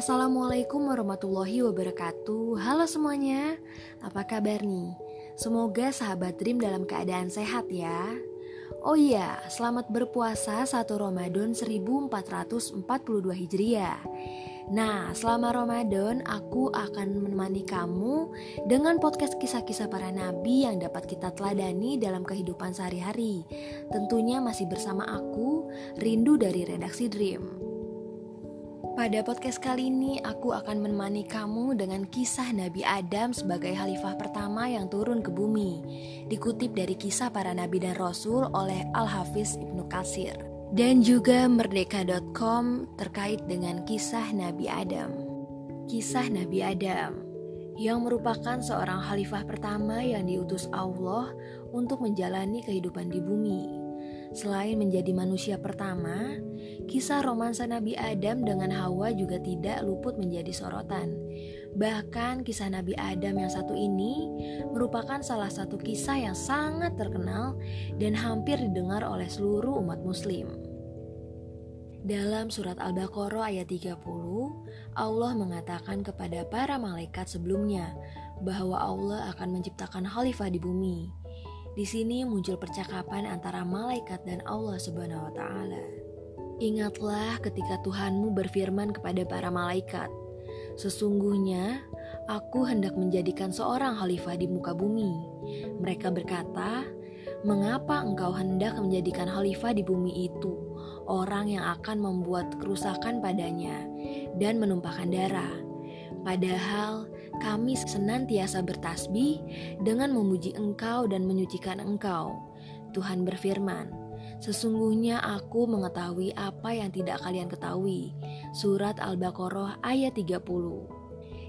Assalamualaikum warahmatullahi wabarakatuh Halo semuanya, apa kabar nih? Semoga sahabat Dream dalam keadaan sehat ya Oh iya, selamat berpuasa 1 Ramadan 1442 Hijriah Nah, selama Ramadan aku akan menemani kamu dengan podcast kisah-kisah para nabi yang dapat kita teladani dalam kehidupan sehari-hari. Tentunya masih bersama aku, Rindu dari Redaksi Dream. Pada podcast kali ini aku akan menemani kamu dengan kisah Nabi Adam sebagai khalifah pertama yang turun ke bumi Dikutip dari kisah para nabi dan rasul oleh Al-Hafiz Ibnu Kasir Dan juga merdeka.com terkait dengan kisah Nabi Adam. Kisah Nabi Adam yang merupakan seorang khalifah pertama yang diutus Allah untuk menjalani kehidupan di bumi Selain menjadi manusia pertama, kisah romansa Nabi Adam dengan Hawa juga tidak luput menjadi sorotan. Bahkan kisah Nabi Adam yang satu ini merupakan salah satu kisah yang sangat terkenal dan hampir didengar oleh seluruh umat muslim. Dalam surat Al-Baqarah ayat 30, Allah mengatakan kepada para malaikat sebelumnya bahwa Allah akan menciptakan khalifah di bumi. Di sini muncul percakapan antara malaikat dan Allah Subhanahu wa taala. Ingatlah ketika Tuhanmu berfirman kepada para malaikat, "Sesungguhnya aku hendak menjadikan seorang khalifah di muka bumi." Mereka berkata, "Mengapa engkau hendak menjadikan khalifah di bumi itu, orang yang akan membuat kerusakan padanya dan menumpahkan darah?" Padahal kami senantiasa bertasbih dengan memuji Engkau dan menyucikan Engkau. Tuhan berfirman, Sesungguhnya aku mengetahui apa yang tidak kalian ketahui. Surat Al-Baqarah ayat 30.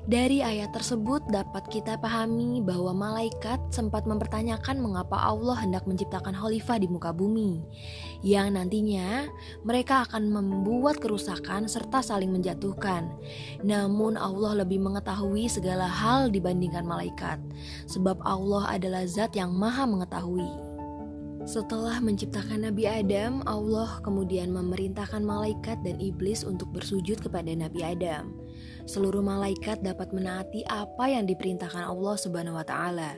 Dari ayat tersebut dapat kita pahami bahwa malaikat sempat mempertanyakan mengapa Allah hendak menciptakan khalifah di muka bumi, yang nantinya mereka akan membuat kerusakan serta saling menjatuhkan. Namun Allah lebih mengetahui segala hal dibandingkan malaikat, sebab Allah adalah zat yang maha mengetahui. Setelah menciptakan Nabi Adam, Allah kemudian memerintahkan malaikat dan iblis untuk bersujud kepada Nabi Adam seluruh malaikat dapat menaati apa yang diperintahkan Allah Subhanahu wa taala.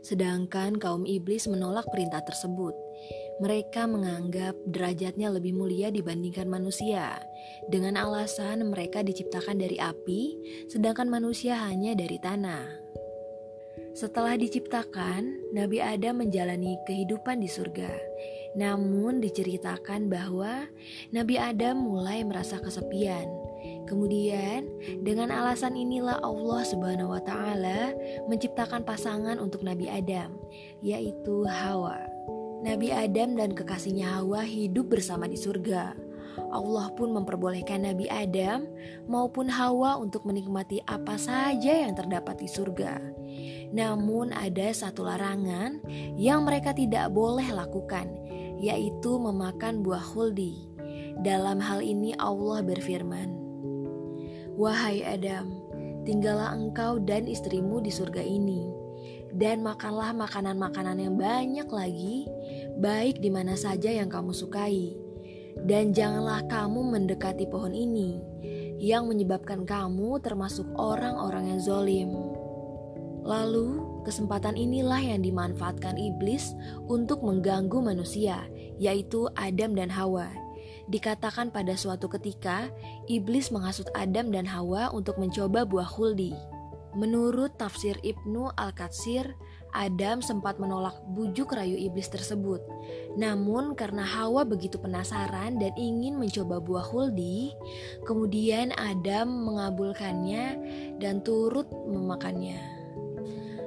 Sedangkan kaum iblis menolak perintah tersebut. Mereka menganggap derajatnya lebih mulia dibandingkan manusia, dengan alasan mereka diciptakan dari api, sedangkan manusia hanya dari tanah. Setelah diciptakan, Nabi Adam menjalani kehidupan di surga. Namun diceritakan bahwa Nabi Adam mulai merasa kesepian Kemudian, dengan alasan inilah Allah Subhanahu wa taala menciptakan pasangan untuk Nabi Adam, yaitu Hawa. Nabi Adam dan kekasihnya Hawa hidup bersama di surga. Allah pun memperbolehkan Nabi Adam maupun Hawa untuk menikmati apa saja yang terdapat di surga. Namun ada satu larangan yang mereka tidak boleh lakukan, yaitu memakan buah huldi. Dalam hal ini Allah berfirman, Wahai Adam, tinggallah engkau dan istrimu di surga ini, dan makanlah makanan-makanan yang banyak lagi, baik di mana saja yang kamu sukai. Dan janganlah kamu mendekati pohon ini, yang menyebabkan kamu termasuk orang-orang yang zolim. Lalu, kesempatan inilah yang dimanfaatkan iblis untuk mengganggu manusia, yaitu Adam dan Hawa Dikatakan pada suatu ketika, iblis menghasut Adam dan Hawa untuk mencoba buah huldi. Menurut tafsir Ibnu Al-Katsir, Adam sempat menolak bujuk rayu iblis tersebut. Namun karena Hawa begitu penasaran dan ingin mencoba buah huldi, kemudian Adam mengabulkannya dan turut memakannya.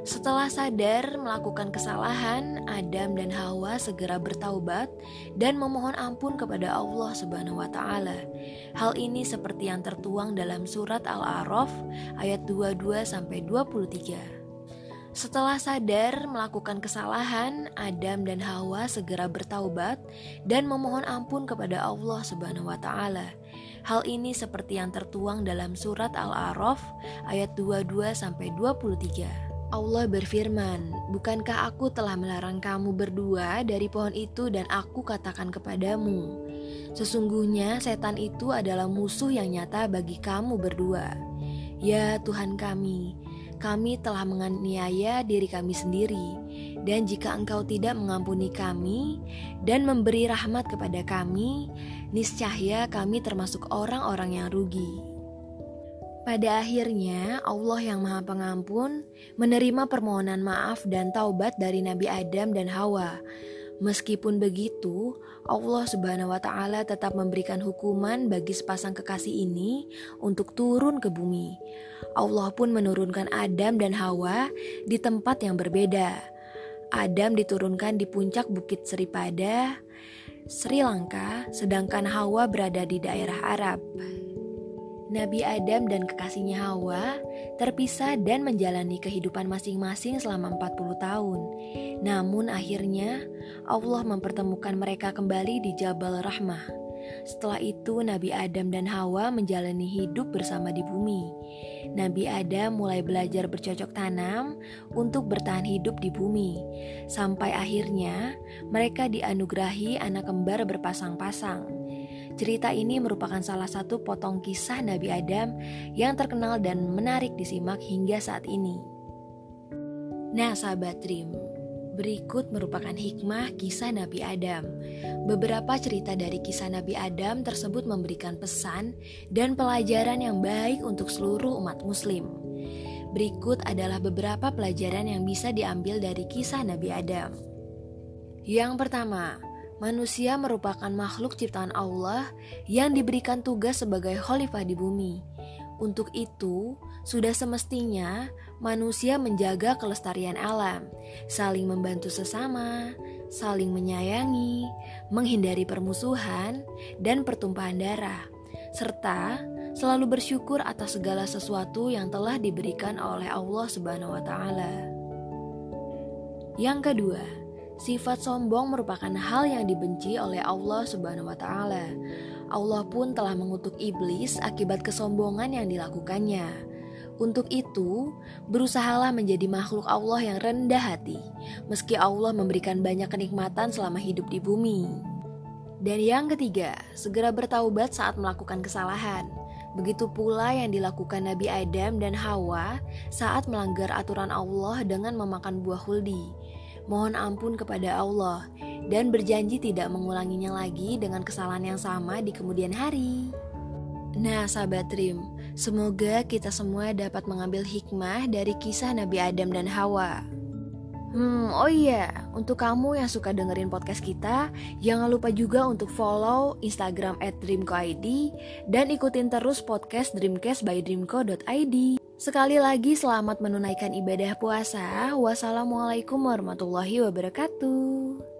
Setelah sadar melakukan kesalahan, Adam dan Hawa segera bertaubat dan memohon ampun kepada Allah Subhanahu wa taala. Hal ini seperti yang tertuang dalam surat Al-A'raf ayat 22 sampai 23. Setelah sadar melakukan kesalahan, Adam dan Hawa segera bertaubat dan memohon ampun kepada Allah Subhanahu wa taala. Hal ini seperti yang tertuang dalam surat Al-A'raf ayat 22 sampai 23. Allah berfirman, "Bukankah aku telah melarang kamu berdua dari pohon itu dan aku katakan kepadamu, sesungguhnya setan itu adalah musuh yang nyata bagi kamu berdua." Ya Tuhan kami, kami telah menganiaya diri kami sendiri, dan jika Engkau tidak mengampuni kami dan memberi rahmat kepada kami, niscaya kami termasuk orang-orang yang rugi. Pada akhirnya, Allah yang Maha Pengampun menerima permohonan maaf dan taubat dari Nabi Adam dan Hawa. Meskipun begitu, Allah Subhanahu wa Ta'ala tetap memberikan hukuman bagi sepasang kekasih ini untuk turun ke bumi. Allah pun menurunkan Adam dan Hawa di tempat yang berbeda. Adam diturunkan di puncak Bukit Seripada, Sri Lanka, sedangkan Hawa berada di daerah Arab. Nabi Adam dan kekasihnya Hawa terpisah dan menjalani kehidupan masing-masing selama 40 tahun. Namun akhirnya Allah mempertemukan mereka kembali di Jabal Rahmah. Setelah itu Nabi Adam dan Hawa menjalani hidup bersama di bumi. Nabi Adam mulai belajar bercocok tanam untuk bertahan hidup di bumi. Sampai akhirnya mereka dianugerahi anak kembar berpasang-pasang. Cerita ini merupakan salah satu potong kisah Nabi Adam yang terkenal dan menarik disimak hingga saat ini. Nah, sahabat Dream, berikut merupakan hikmah kisah Nabi Adam. Beberapa cerita dari kisah Nabi Adam tersebut memberikan pesan dan pelajaran yang baik untuk seluruh umat Muslim. Berikut adalah beberapa pelajaran yang bisa diambil dari kisah Nabi Adam. Yang pertama, manusia merupakan makhluk ciptaan Allah yang diberikan tugas sebagai khalifah di bumi. Untuk itu, sudah semestinya manusia menjaga kelestarian alam, saling membantu sesama, saling menyayangi, menghindari permusuhan dan pertumpahan darah, serta selalu bersyukur atas segala sesuatu yang telah diberikan oleh Allah Subhanahu wa taala. Yang kedua, Sifat sombong merupakan hal yang dibenci oleh Allah Subhanahu wa taala. Allah pun telah mengutuk iblis akibat kesombongan yang dilakukannya. Untuk itu, berusahalah menjadi makhluk Allah yang rendah hati, meski Allah memberikan banyak kenikmatan selama hidup di bumi. Dan yang ketiga, segera bertaubat saat melakukan kesalahan. Begitu pula yang dilakukan Nabi Adam dan Hawa saat melanggar aturan Allah dengan memakan buah huldi mohon ampun kepada Allah dan berjanji tidak mengulanginya lagi dengan kesalahan yang sama di kemudian hari. Nah, sahabat Rim, semoga kita semua dapat mengambil hikmah dari kisah Nabi Adam dan Hawa. Hmm, oh iya, untuk kamu yang suka dengerin podcast kita, jangan lupa juga untuk follow Instagram dreamco.id dan ikutin terus podcast Dreamcast by dreamco.id. Sekali lagi selamat menunaikan ibadah puasa. Wassalamualaikum warahmatullahi wabarakatuh.